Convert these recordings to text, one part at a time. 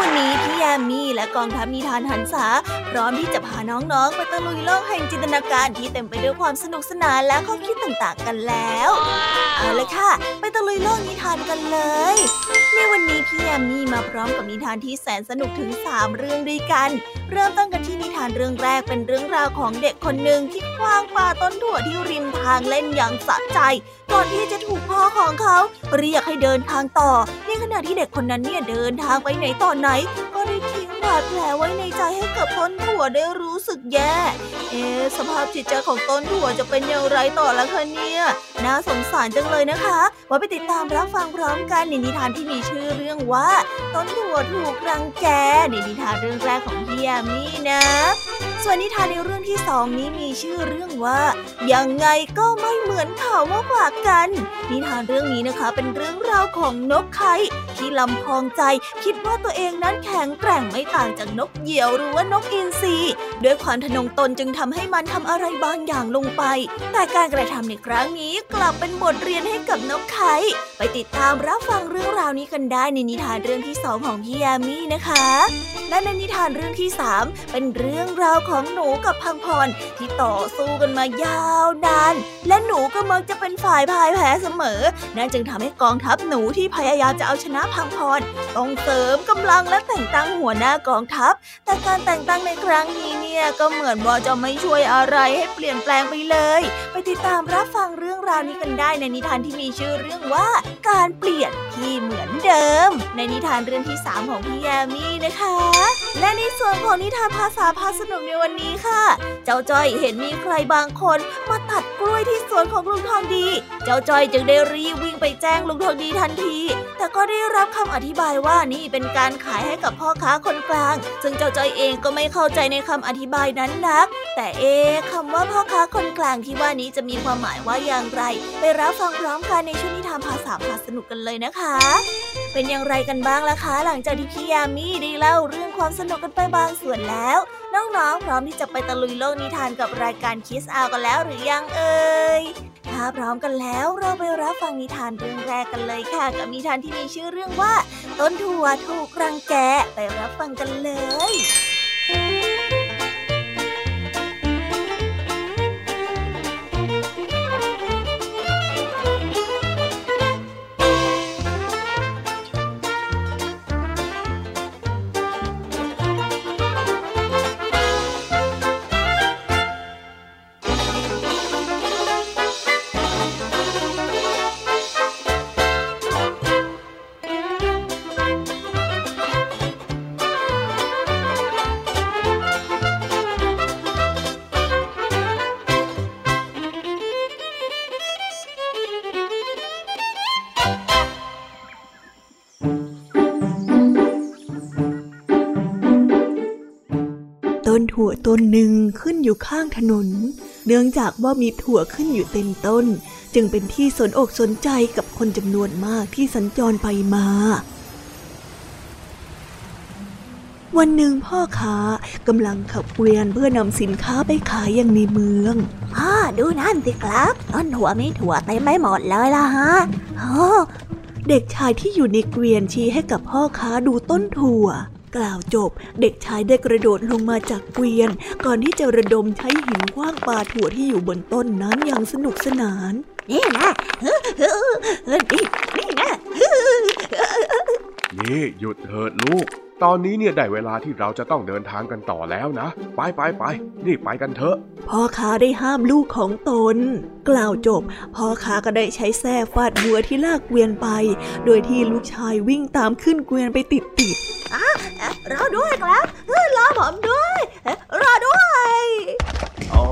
วันนี้พี่ยามีและกองทัพนิทานหันษาพร้อมที่จะพาน้องๆ ไปตะลุยโลกแห่งจินตนาการที่เต็มไปด้วยความสนุกสนานและข้อคิดต่างๆกันแล้ว เอาละค่ะ ไปตะลุยโลกนิทานกันเลย ในวันนี้พี่ยามีมาพร้อมกับนิทานที่แสนสนุกถึง 3 เรื่องด้วยกัน เริ่มต้นกันที่นิทานเรื่องแรกเป็นเรื่องราวของเด็กคนหนึ่งที่คว้างปลาต้นถั่วที่ริมทางเล่นอย่างสะใจก่อนที่จะถูกพ่อของเขาเรียกให้เดินทางต่อ ในขณะที่เด็กคนนั้นเนี่ยเดินทางไปไหนต่อไหน ก็ได้ทิ้งบาดแผลไว้ในใจให้กับต้นถั่วได้รู้สึกแย่ เอ๊สภาพจิตใจของต้นถั่วจะเป็นอย่างไรต่อละคะเนี่ย น่าสงสารจังเลยนะคะมาไปติดตามรับฟังพร้อมกันในนิทานที่มีชื่อเรื่องว่า ต้นถั่วถูกรังแกในนิทานเรื่องแรกของพี่ยามีนะ ส่วนนิทานในเรื่องที่สองนี้มีชื่อเรื่องว่า ยังไงก็ไม่เหมือนเขาว่าฝากกัน นิทานเรื่องนี้นะคะเป็นเรื่องราวของนกไข่ ที่ลำพองใจ คิดว่าตัวเองนั้นแข็งแกร่งไม่ต่างจากนกเหยี่ยวหรือว่านกอินทรีด้วยความทะนงตนจึงทำให้มันทำอะไรบางอย่างลงไป แต่การกระทำในครั้งนี้กลับเป็นบทเรียนให้กับนกไข่ไปติดตามรับฟังเรื่องราวนี้กันได้ในนิทานเรื่องที่สองของพี่ยามีนะคะ และในนิทานเรื่องที่สามเป็นเรื่องราวของหนูกับพังพรที่ต่อสู้กันมายาวนาน และหนูก็มักจะเป็นฝ่ายพ่ายแพ้เสมอ นั่นจึงทำให้กองทัพหนูที่พยายามจะเอาชนะพังพรต้องเสริมกำลังและแต่งตั้งหัวหน้ากองทัพ แต่การแต่งตั้งในครั้งนี้เนี่ยก็เหมือนว่าจะไม่ช่วยอะไรให้เปลี่ยนแปลงไปเลย ไปติดตามรับฟังเรื่องราวนี้กันได้ในนิทานที่มีชื่อเรื่องว่า การเปลี่ยนที่เหมือนเดิม ในนิทานเรื่องที่ 3 ของพี่แยมีนะคะ และในส่วนของนิทานภาษาพาสนุกในวันนี้ค่ะ เจ้าจ้อยเห็นมีใครบางคนมาตัดกล้วยที่สวนของลุงทองดี เจ้าจ้อยจึงได้รีบวิ่งไปแจ้งลุงทองดีทันที แต่ก็ได้รับคำอธิบายว่านี่เป็นการขายให้กับพ่อค้าคนกลาง ซึ่งเจ้าจ้อยเองก็ไม่เข้าใจในคำอธิบายนั้นนัก แต่เอ๊ะคำว่าพ่อค้าคนกลางที่ว่านี้จะมีความหมายว่าอย่างไร ไปรับฟังพร้อมกันในช่วงนิทานภาษาพาสนุกกันเลยนะคะ เป็นอย่างไรกันบ้างล่ะคะ หลังจากที่พี่ยามีได้เล่าเรื่องความสนุกกันไปบางส่วนแล้ว น้องๆ พร้อมที่จะไปตะลุยโลกนิทานกับรายการคิสอากันแล้วหรือยังเอ่ยถ้าพร้อมกันแล้วเราไปรับฟังนิทานเรื่องแรกกันเลยค่ะ กับนิทานที่มีชื่อเรื่องว่า ต้นถั่วถูกรังแกไปรับฟังกันเลย ต้นถั่วต้นหนึ่งขึ้นอยู่ข้างถนน เนื่องจากว่ามีถั่วขึ้นอยู่เต็มต้น จึงเป็นที่สนอกสนใจกับคนจำนวนมากที่สัญจรไปมา วันหนึ่งพ่อค้ากำลังขับเกวียนเพื่อนำสินค้าไปขายยังในเมืองพ่อดูนั่นสิครับ ต้นถั่วไม่ถั่วเต็มไม่หมดเลยล่ะฮะโอ้เด็กชายที่อยู่ในเกวียนชี้ให้กับพ่อค้าดูต้นถั่ว กล่าวจบ เด็กชายได้กระโดดลงมาจากเกวียน ก่อนที่จะระดมใช้หินคว้างปลาถั่วที่อยู่บนต้นนั้นอย่างสนุกสนาน นี่นะเฮ้อเฮ้อเฮ้อนี่นี่นะเฮ้อนี่หยุดเถิดลูก ตอนนี้เนี่ยได้เวลาที่เราจะต้องเดินทางกันต่อแล้วนะ ไปไปไปรีบไปกันเถอะ พ่อค้าได้ห้ามลูกของตน กล่าวจบ พ่อค้าก็ได้ใช้แส้ฟาดบัวที่ลากเกวียนไป โดยที่ลูกชายวิ่งตามขึ้นเกวียนไปติดติดรอด้วยครับเฮ้ยรอผมด้วยเอ๊ะรอด้วยโอ้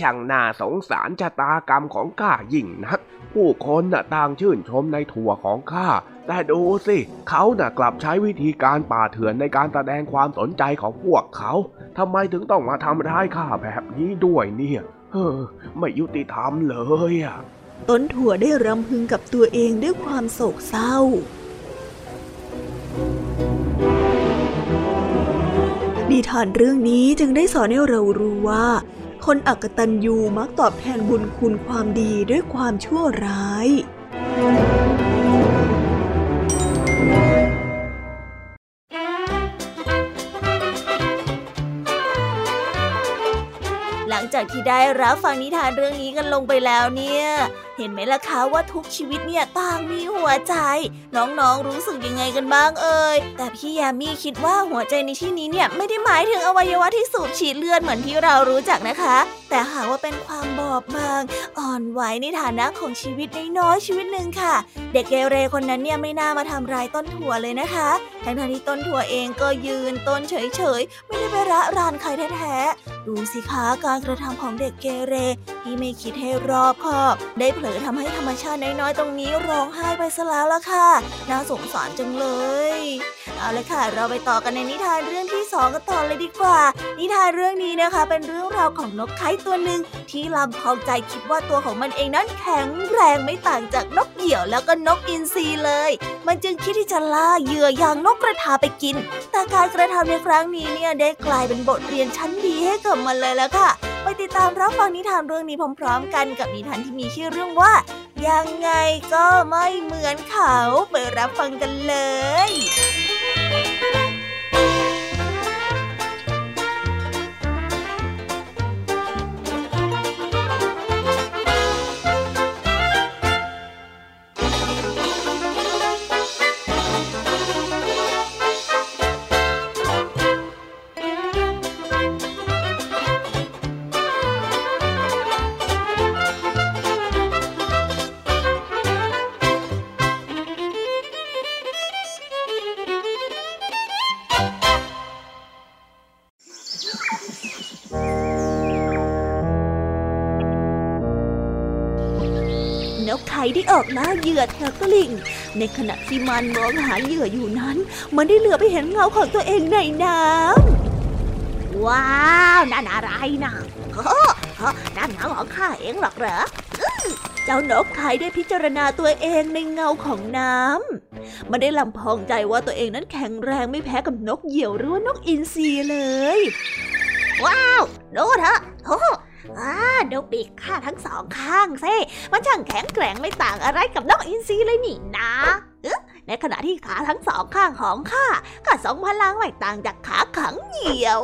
ช่างน่าสงสารชะตากรรมของข้ายิ่งนัก ผู้คนน่ะต่างชื่นชมในถั่วของข้า แต่ดูสิ เขาน่ะกลับใช้วิธีการป่าเถื่อนในการแสดงความสนใจของพวกเขา ทำไมถึงต้องมาทำร้ายข้าแบบนี้ด้วยเนี่ยเฮ้อไม่ยุติธรรมเลยอะ ต้นถั่วได้รำพึงกับตัวเองด้วยความโศกเศร้านิทานเรื่องนี้จึงได้สอนให้เรารู้ว่า คนอักตันยูมักตอบแทนบุญคุณความดีด้วยความชั่วร้าย หลังจากที่ได้รับฟังนิทานเรื่องนี้กันลงไปแล้วเนี่ย เห็นไหมล่ะคะว่าทุกชีวิตเนี่ยต่างมีหัวใจ น้องๆรู้สึกยังไงกันบ้างเอ่ย แต่พี่ยามีคิดว่าหัวใจในที่นี้เนี่ยไม่ได้หมายถึงอวัยวะที่สูบฉีดเลือดเหมือนที่เรารู้จักนะคะ แต่หากว่าเป็นความบอบบาง อ่อนไหวในฐานะของชีวิตน้อยๆชีวิตหนึ่งค่ะ เด็กเกเรคนนั้นเนี่ยไม่น่ามาทำร้ายต้นถั่วเลยนะคะทั้งที่ต้นถั่วเองก็ยืนต้นเฉยๆไม่ได้ไประรานใครแท้ๆดูสิคะการกระทำของเด็กเกเร ที่ไม่คิดให้รอบคอบ ได้เผลอทำให้ธรรมชาติน้อยๆตรงนี้ร้องไห้ไปซะแล้วล่ะค่ะ น่าสงสารจังเลย เอาลยค่ะ เราไปต่อกันในนิทานเรื่องที่สองกันต่อเลยดีกว่า นิทานเรื่องนี้นะคะ เป็นเรื่องราวของนกไข่ตัวหนึ่งที่ลำพองใจคิดว่าตัวของมันเองนั้นแข็งแรงไม่ต่างจากนกเหยี่ยวแล้วก็นกอินทรีเลย มันจึงคิดที่จะล่าเหยื่ออย่างนกกระทาไปกิน แต่การกระทำในครั้งนี้เนี่ยได้กลายเป็นบทเรียนชั้นดีให้กับมันเลยแล้วค่ะ ดตามรับฟังนิทานเรื่องนี้พร้อมๆ กันกับนิทานที่มีชื่อเรื่องว่า ยังไงก็ไม่เหมือนเขา ไปรับฟังกันเลย นกไข่ได้ออกล่าเหยื่อแถวตลิ่ง ในขณะที่มันมองหาเหยื่ออยู่นั้น มันได้เหลือไปเห็นเงาของตัวเองในน้ำว้าวนั่นอะไรนะนั่นเงาของข้าเองหรอกเหรอเจ้านกไข่ได้พิจารณาตัวเองในเงาของน้ำ มันได้ลำพองใจว่าตัวเองนั้นแข็งแรงไม่แพ้กับนกเหยี่ยวหรือว่านกอินทรีเลย ว้าว ดูเถอะโอ้ อ่าดูปีกข้าทั้งสองข้างสิมันช่างแข็งแกร่งไม่ต่างอะไรกับนกอินทรีเลยนี่นะเอ๊ะในขณะที่ขาทั้งสองข้างของข้าก็ทรงพลังไม่ต่างจากขาขังเหยี่ยว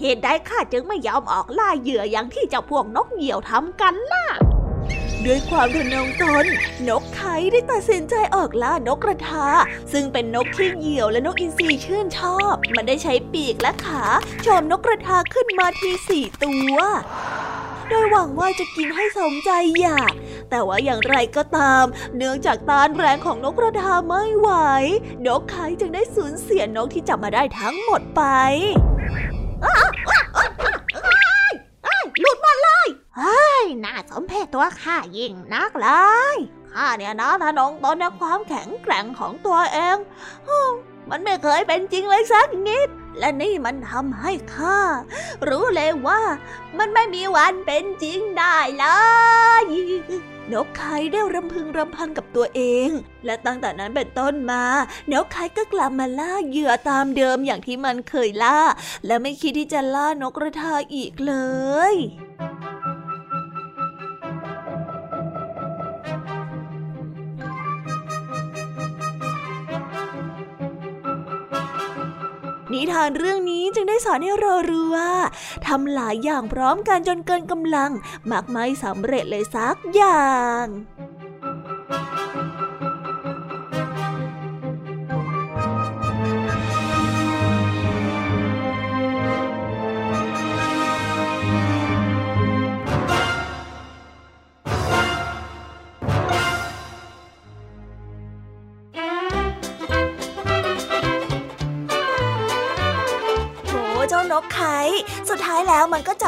เหตุใดข้าจึงไม่ยอมออกล่าเหยื่ออย่างที่เจ้าพวกนกเหยี่ยวทำกันล่ะด้วยความทะนงตน นกไข่ได้ตัดสินใจออกล่านกกระทา ซึ่งเป็นนกที่เหยี่ยวและนกอินทรีชื่นชอบ มันได้ใช้ปีกและขาโจมนกกระทาขึ้นมาทีสี่ตัว โดยหวังว่าจะกินให้สมใจอยาก แต่ว่าอย่างไรก็ตาม เนื่องจากต้านแรงของนกกระทาไม่ไหว นกไข่จึงได้สูญเสียนกที่จับมาได้ทั้งหมดไปหลุดหมดเลยเฮ้ยน่าสมเพชตัวข้ายิ่งนักเลยข้าเนี่ยนะทะนงตนในความแข็งแกร่งของตัวเอง มันไม่เคยเป็นจริงเลยสักนิด และนี่มันทำให้ข้ารู้เลยว่ามันไม่มีวันเป็นจริงได้เลยนกไข่ได้รำพึงรำพันกับตัวเอง และตั้งแต่นั้นเป็นต้นมานกไข่ก็กลับมาล่าเหยื่อตามเดิมอย่างที่มันเคยล่า และไม่คิดที่จะล่านกกระทาอีกเลย นิทานเรื่องนี้จึงได้สอนให้เรารู้ว่าทำหลายอย่างพร้อมกันจนเกินกำลัง มักไม่สำเร็จเลยสักอย่าง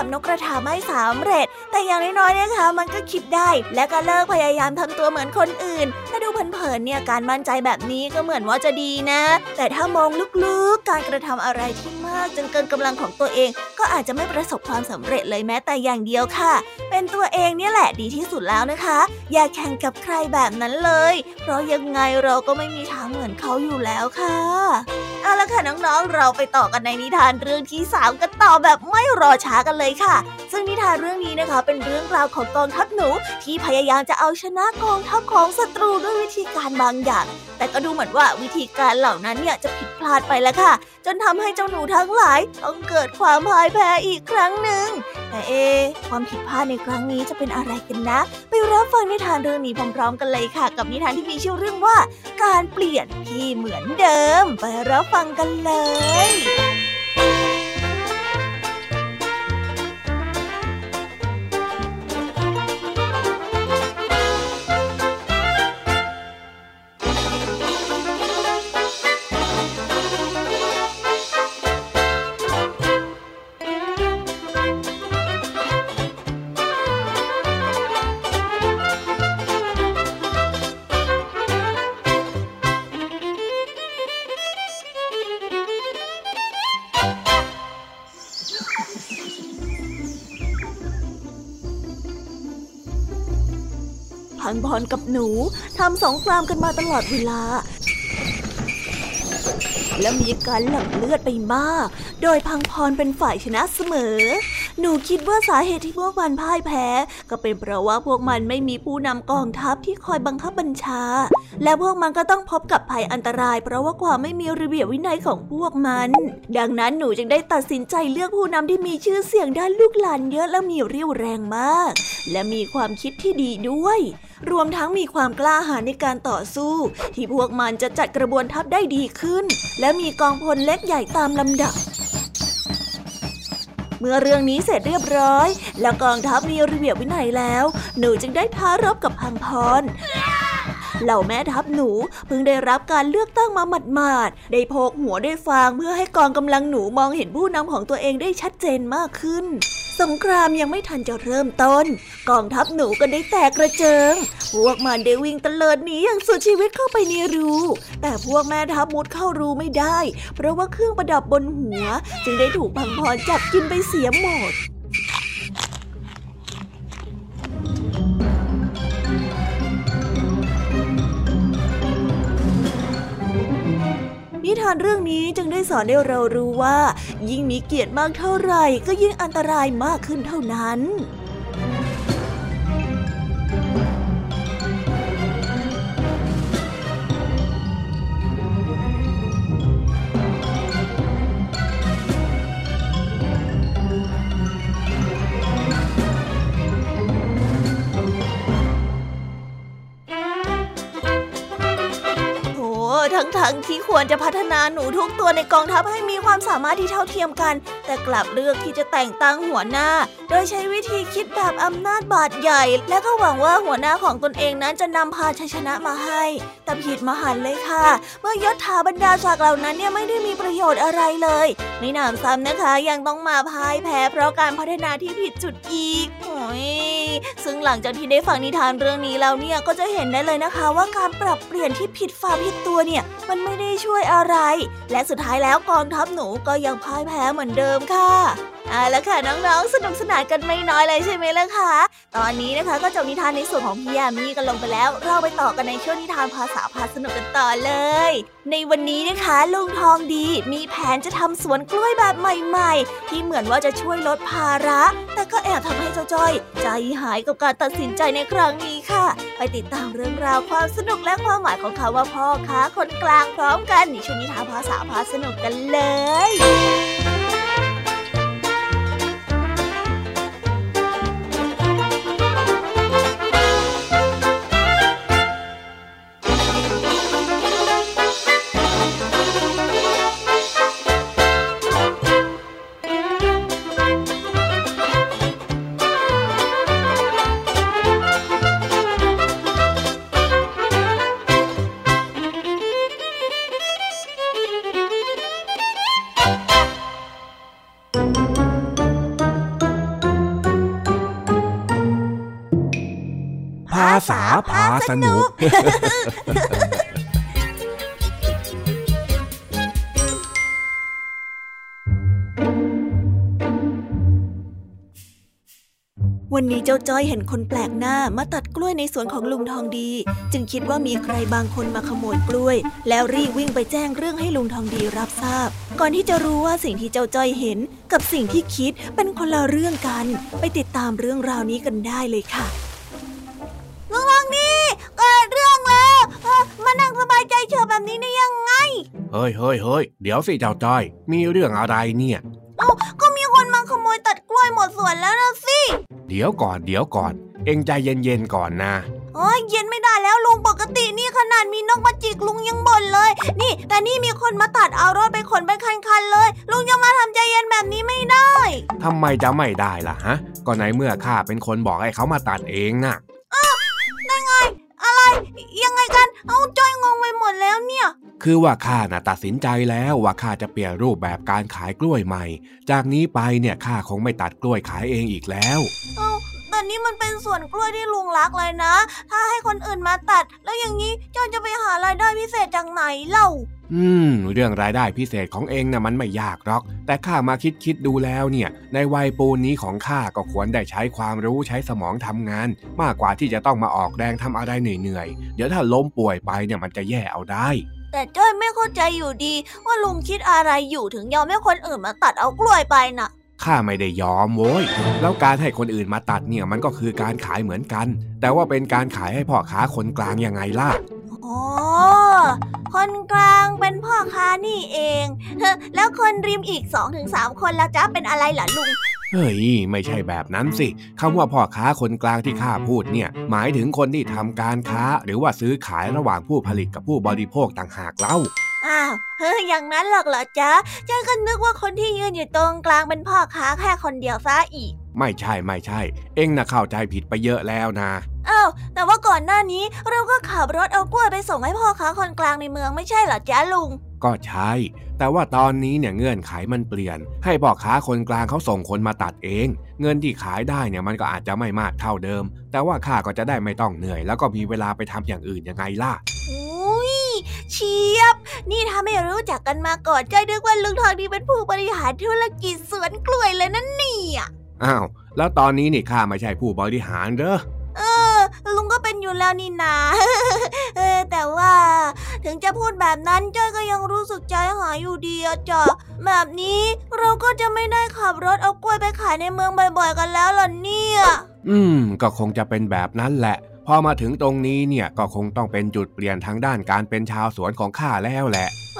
กับนกกระทาไม่สำเร็จ แต่อย่างน้อยๆนะคะ มันก็คิดได้ และก็เลิกพยายามทำตัวเหมือนคนอื่น ถ้าดูเผินๆเนี่ยการมั่นใจแบบนี้ก็เหมือนว่าจะดีนะ แต่ถ้ามองลึกๆ การกระทำอะไรที่มากจนเกินกำลังของตัวเอง ก็อาจจะไม่ประสบความสำเร็จเลยแม้แต่อย่างเดียวค่ะ เป็นตัวเองเนี่ยแหละดีที่สุดแล้วนะคะ อย่าแข่งกับใครแบบนั้นเลย เพราะยังไงเราก็ไม่มีทางเหมือนเขาอยู่แล้วค่ะ เอาละค่ะน้องๆ เราไปต่อกันในนิทานเรื่องที่3กันต่อแบบไม่รอช้ากันเลยค่ะ ซึ่งนิทานเรื่องนี้นะคะ เป็นเรื่องราวของกองทัพหนูที่พยายามจะเอาชนะกองทัพของศัตรูด้วยวิธีการบางอย่าง แต่ก็ดูเหมือนว่าวิธีการเหล่านั้นเนี่ยจะผิดพลาดไปแล้วค่ะจนทำให้เจ้าหนูทั้งหลายต้องเกิดความพ่ายแพ้อีกครั้งหนึ่ง แต่เอ ความผิดพลาดในครั้งนี้จะเป็นอะไรกันนะ ไปรับฟังนิทานเรื่องนี้พร้อมๆ กันเลยค่ะ กับนิทานที่มีชื่อเรื่องว่า การเปลี่ยนที่เหมือนเดิม ไปรับฟังกันเลย รกับหนูทำสงครามกันมาตลอดเวลา และมีการหลั่งเลือดไปมาก โดยพังพรเป็นฝ่ายชนะเสมอ หนูคิดว่าสาเหตุที่พวกมันพ่ายแพ้ ก็เป็นเพราะว่าพวกมันไม่มีผู้นำกองทัพที่คอยบังคับบัญชา และพวกมันก็ต้องพบกับภัยอันตราย เพราะว่าความไม่มีระเบียบวินัยของพวกมัน ดังนั้นหนูจึงได้ตัดสินใจเลือกผู้นำที่มีชื่อเสียงด้านลูกหลานเยอะและมีเรี่ยวแรงมาก และมีความคิดที่ดีด้วย รวมทั้งมีความกล้าหาญในการต่อสู้ ที่พวกมันจะจัดกระบวนทัพได้ดีขึ้น และมีกองพลเล็กใหญ่ตามลำดับ เมื่อเรื่องนี้เสร็จเรียบร้อย แล้วกองทัพมีระเบียบวินัยแล้ว หนูจึงได้ท้ารบกับพังพร เหล่าแม่ทัพหนูเพิ่งได้รับการเลือกตั้งมาหมาดๆ ได้โพกหัวได้ฟางเพื่อให้กองกำลังหนูมองเห็นผู้นำของตัวเองได้ชัดเจนมากขึ้น สงครามยังไม่ทันจะเริ่มต้น กองทัพหนูก็ได้แตกกระเจิง พวกมันได้วิ่งตะเลิดหนีอย่างสุดชีวิตเข้าไปในรู แต่พวกแม่ทัพมุดเข้ารูไม่ได้ เพราะว่าเครื่องประดับบนหัว จึงได้ถูกพังพรจับกินไปเสียหมด นิทานเรื่องนี้จึงได้สอนให้เรารู้ว่า ยิ่งมีเกียรติมากเท่าไหร่ ก็ยิ่งอันตรายมากขึ้นเท่านั้นโหทั้งทที่ ควรจะพัฒนาหนูทุกตัวในกองทัพให้มีความสามารถที่เท่าเทียมกัน แต่กลับเลือกที่จะแต่งตั้งหัวหน้า โดยใช้วิธีคิดแบบอำนาจบาดใหญ่ และก็หวังว่าหัวหน้าของตนเองนั้นจะนำพาชัยชนะมาให้ แต่ผิดมหันเลยค่ะ เมื่อยศถาบรรดาศักดิ์เหล่านั้นเนี่ยไม่ได้มีประโยชน์อะไรเลยในหนามซ้ำนะคะยังต้องมาพ่ายแพ้เพราะการพัฒนาที่ผิดจุดอีกโอ้ยซึ่งหลังจากที่ได้ฟังนิทานเรื่องนี้แล้วเนี่ยก็จะเห็นได้เลยนะคะ ว่าการปรับเปลี่ยนที่ผิดฝาผิดตัวเนี่ยมันไม่ได้ช่วยอะไร และสุดท้ายแล้วกองทัพหนูก็ยังพ่ายแพ้เหมือนเดิมค่ะเอาละค่ะน้องๆ สนุกสนานกันไม่น้อยเลยใช่ไหมล่ะคะ ตอนนี้นะคะก็จบนิทานในส่วนของพี่ยามีกันลงไปแล้ว เราไปต่อกันในช่วงนิทานภาษาพาสนุกกันต่อเลย ในวันนี้นะคะลุงทองดีมีแผนจะทำสวนกล้วยแบบใหม่ ๆ ที่เหมือนว่าจะช่วยลดภาระ แต่ก็แอบทำให้เจ้าจ้อย ใจหายกับการตัดสินใจในครั้งนี้ค่ะ ไปติดตามเรื่องราวความสนุกและความหมายของคาว่าพ่อค้าคนกลางพร้อมกันในช่วงนิทานภาษาพาสนุกกันเลย สนุก วันนนี้เจ้าจ้อยเห็นคนแปลกหน้ามาตัดกล้วยในสวนของลุงทองดี จึงคิดว่ามีใครบางคนมาขโมยกล้วย แล้วรีบวิ่งไปแจ้งเรื่องให้ลุงทองดีรับทราบ ก่อนที่จะรู้ว่าสิ่งที่เจ้าจ้อยเห็นกับสิ่งที่คิดเป็นคนละเรื่องกัน ไปติดตามเรื่องราวนี้กันได้เลยค่ะ แบบนี้ได้ยังไง เฮ้ยเฮ้ยเฮ้ยเดี๋ยวสิเจ้าจ้อย มีเรื่องอะไรเนี่ย เอ้าก็มีคนมาขโมยตัดกล้วยหมดสวนแล้วนะสิ เดี๋ยวก่อนเดี๋ยวก่อน เอ็งใจเย็นๆก่อนนะโอ้ยเย็นไม่ได้แล้วลุงปกตินี่ขนาดมีนกมาจิกลุงยังบ่นเลย นี่ แต่นี่มีคนมาตัดเอารถไปขนเป็นคันๆเลย ลุงจะมาทำใจเย็นแบบนี้ไม่ได้ทำไมจะไม่ได้ล่ะฮะ ก็ในเมื่อข้าเป็นคนบอกให้เขามาตัดเองน่ะอ้าวได้ไง อะไร ยังไงกัน เอาจ้อยงงไปหมดแล้วเนี่ย คือว่าข้าน่ะตัดสินใจแล้วว่าข้าจะเปลี่ยนรูปแบบการขายกล้วยใหม่ จากนี้ไปเนี่ยข้าคงไม่ตัดกล้วยขายเองอีกแล้ว เอ้า แต่นี่มันเป็นส่วนกล้วยที่ลุงรักเลยนะ ถ้าให้คนอื่นมาตัด แล้วอย่างนี้จอยจะไปหารายได้พิเศษจากไหนเล่า อืม เรื่องรายได้พิเศษของเองนะ่ะมันไม่ยากหรอก แต่ข้ามาคิดคิดดูแล้วเนี่ย ในวัยปูนนี้ของข้าก็ควรได้ใช้ความรู้ใช้สมองทำงาน มากกว่าที่จะต้องมาออกแรงทำอะไรเหนื่อยๆ เดี๋ยวถ้าล้มป่วยไปเนี่ยมันจะแย่เอาได้แต่จ้อยไม่เข้าใจอยู่ดีว่าลุงคิดอะไรอยู่ถึงยอมให้คนอื่นมาตัดเอากล้วยไปน่ะ ข้าไม่ได้ยอมโว้ย แล้วการให้คนอื่นมาตัดเนี่ยมันก็คือการขายเหมือนกัน แต่ว่าเป็นการขายให้พ่อค้าคนกลางยังไงล่ะ คนกลางเป็นพ่อค้านี่เอง แล้วคนริมอีกสองถึงสามคนละจ้าเป็นอะไรล่ะลุง เฮ้ย ไม่ใช่แบบนั้นสิคำว่าพ่อค้าคนกลางที่ข้าพูดเนี่ย หมายถึงคนที่ทำการค้า หรือว่าซื้อขายระหว่างผู้ผลิตกับผู้บริโภคต่างหากเล่าอ้าวเฮ้ยอย่างนั้นหรอกเหรอจ๊ะฉันก็นึกว่าคนที่ยืนอยู่ตรงกลางเป็นพ่อค้าแค่คนเดียวซะอีก ไม่ใช่ไม่ใช่ เอ็งน่ะเข้าใจผิดไปเยอะแล้วนะอ้าวแต่ว่าก่อนหน้านี้เราก็ขับรถเอากล้วยไปส่งให้พ่อค้าคนกลางในเมืองไม่ใช่เหรอจ๊ะลุง ก็ใช่ แต่ว่าตอนนี้เนี่ยเงื่อนไขมันเปลี่ยน ให้พ่อค้าคนกลางเขาส่งคนมาตัดเอง เงินที่ขายได้เนี่ยมันก็อาจจะไม่มากเท่าเดิม แต่ว่าข้าก็จะได้ไม่ต้องเหนื่อย แล้วก็มีเวลาไปทำอย่างอื่นยังไงล่ะอุ้ยเชียบ นี่ถ้าไม่รู้จักกันมาก่อนใจนึกว่าลุงทองดีเป็นผู้บริหารธุรกิจสวนกล้วยเลยนั่นนี่อะ อ้าว แล้วตอนนี้นี่ข้าไม่ใช่ผู้บริหารเด้อเออ ลุงก็เป็นอยู่แล้วนี่นาเออแต่ว่าถึงจะพูดแบบนั้นจ้อยก็ยังรู้สึกใจหายอยู่ดีอะจ้ะแบบนี้เราก็จะไม่ได้ขับรถเอากล้วยไปขายในเมืองบ่อยๆกันแล้วหรอเนี่ย อืม ก็คงจะเป็นแบบนั้นแหละ พอมาถึงตรงนี้เนี่ยก็คงต้องเป็นจุดเปลี่ยนทางด้านการเป็นชาวสวนของข้าแล้วแหละทองดี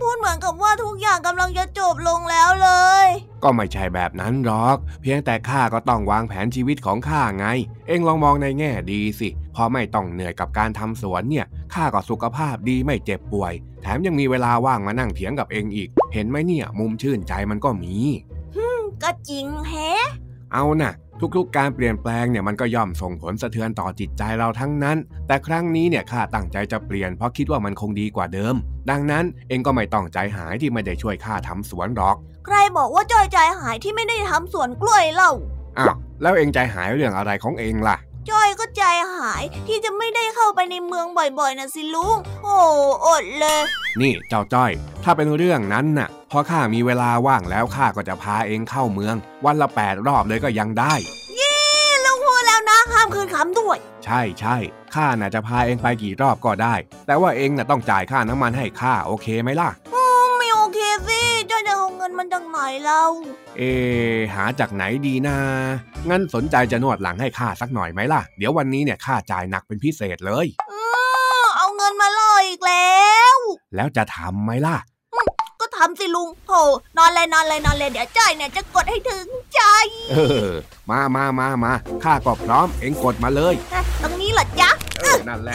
พูดเหมือนกับว่าทุกอย่างกำลังจะจบลงแล้วเลย ก็ไม่ใช่แบบนั้นหรอก เพียงแต่ข้าก็ต้องวางแผนชีวิตของข้าไง เอ็งลองมองในแง่ดีสิ พอไม่ต้องเหนื่อยกับการทำสวนเนี่ย ข้าก็สุขภาพดีไม่เจ็บป่วย แถมยังมีเวลาว่างมานั่งเถียงกับเองอีก เห็นไหมเนี่ย มุมชื่นใจมันก็มีฮึก็จริงแฮะ เอานะ่ะทุกๆ การเปลี่ยนแปลงเนี่ยมันก็ย่อมส่งผลสะเทือนต่อจิตใจเราทั้งนั้น แต่ครั้งนี้เนี่ยข้าตั้งใจจะเปลี่ยนเพราะคิดว่ามันคงดีกว่าเดิม ดังนั้นเองก็ไม่ต้องใจหายที่ไม่ได้ช่วยข้าทำสวนหรอก ใครบอกว่าจอยใจหายที่ไม่ได้ทำสวนกล้วยเล่าอ้าวแล้วเองใจหายเรื่องอะไรของเองล่ะจอยก็ใจหายที่จะไม่ได้เข้าไปในเมืองบ่อยๆนะสิลุงโอ้อดเลย นี่เจ้าจ้อย ถ้าเป็นเรื่องนั้นน่ะ พอข้ามีเวลาว่างแล้วข้าก็จะพาเองเข้าเมือง วันละแปดรอบเลยก็ยังได้ห้ามคืนคำด้วย ใช่ใช่ข้าน่ะจะพาเองไปกี่รอบก็ได้ แต่ว่าเองน่ะต้องจ่ายค่าน้ำมันให้ข้าโอเคไหมล่ะไม่โอเคสิจ้าจะเอาเงินมันจากไหนเล่าเอ หาจากไหนดีนะ งั้นสนใจจะนวดหลังให้ข้าสักหน่อยไหมล่ะ เดี๋ยววันนี้เนี่ยข้าจ่ายหนักเป็นพิเศษเลย เอาเงินมาล่ออีกแล้ว แล้วจะทำไหมล่ะ ทำสิลุงโหนอนเลยนอนเลยนอนเลยเดี๋ยวจ้อยเนี่ยจะกดให้ถึงใจเออมามามามาข้าก็พร้อมเอ็งกดมาเลย ตรงนี้เหรอจ๊ะเออนั่นแหละ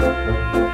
Thank you.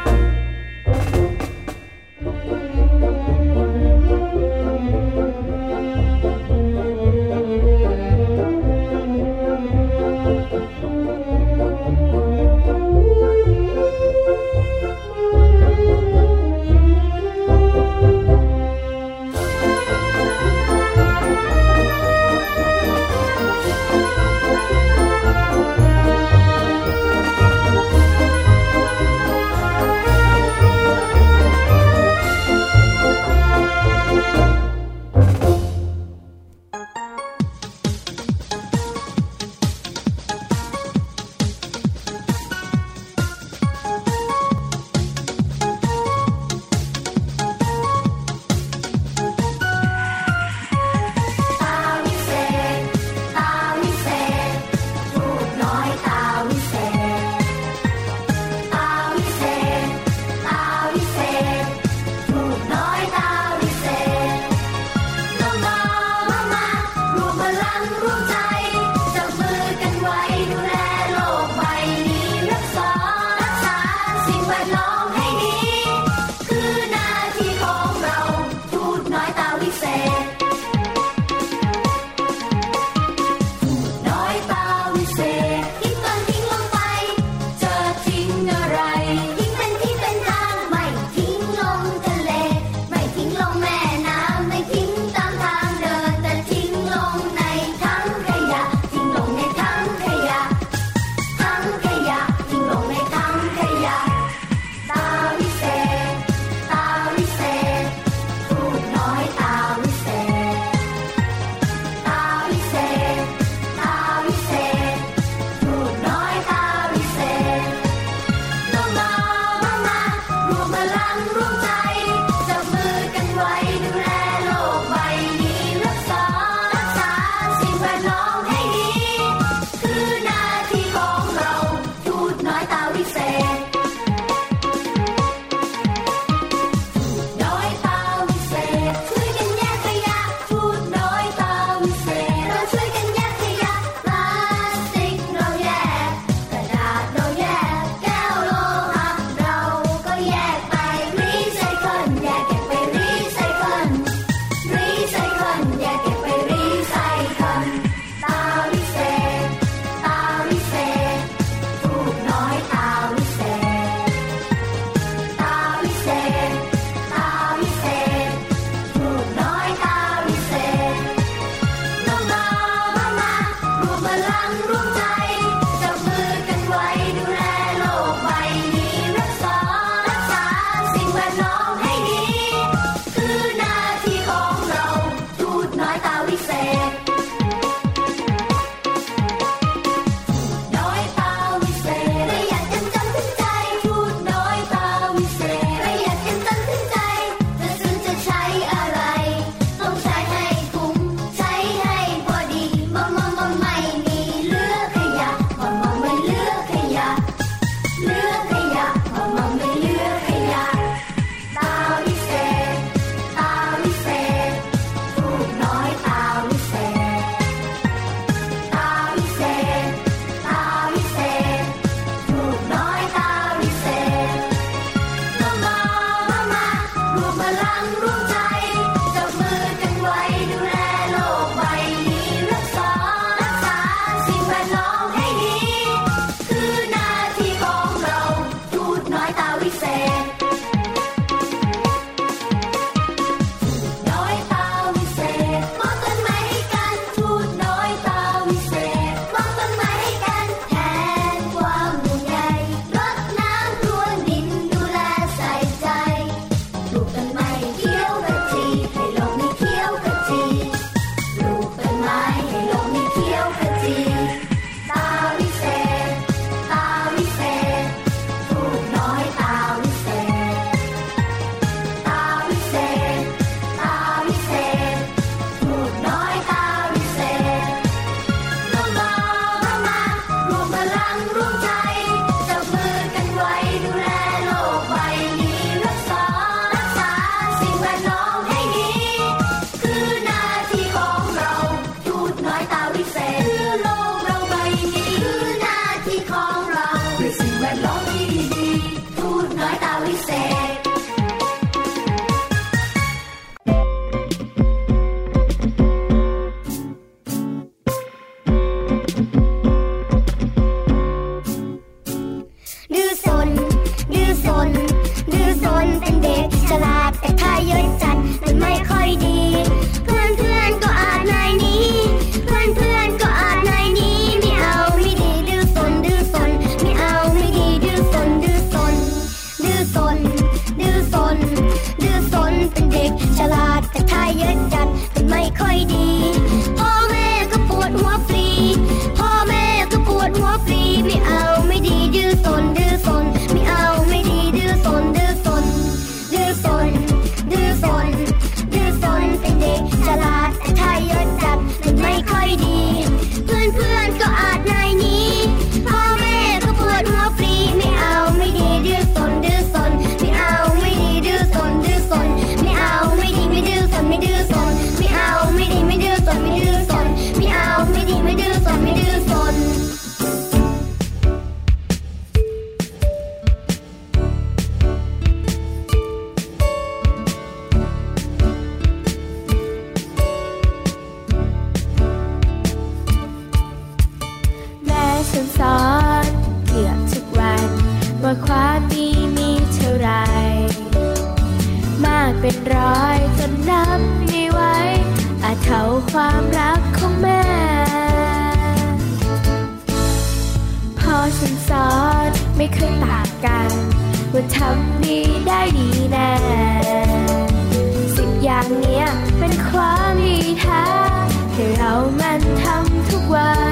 ามันทำทุกวัน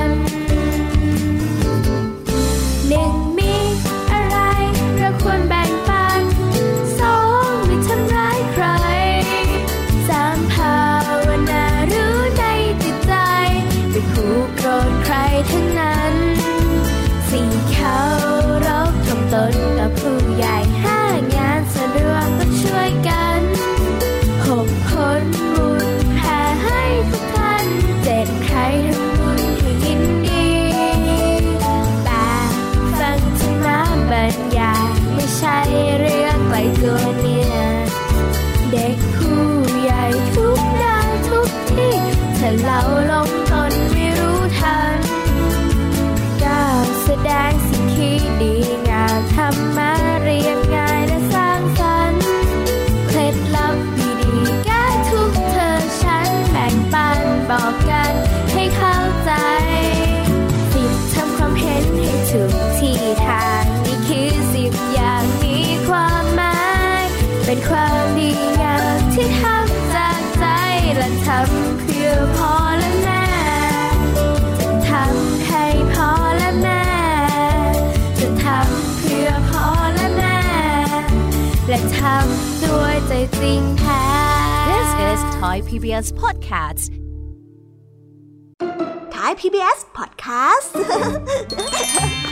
This is Thai PBS Podcast. Thai PBS Podcast